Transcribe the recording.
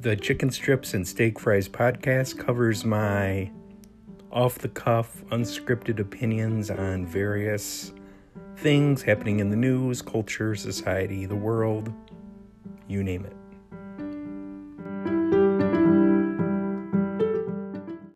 The Chicken Strips and Steak Fries podcast covers my off the cuff, unscripted opinions on various things happening in the news, culture, society, the world, you name it.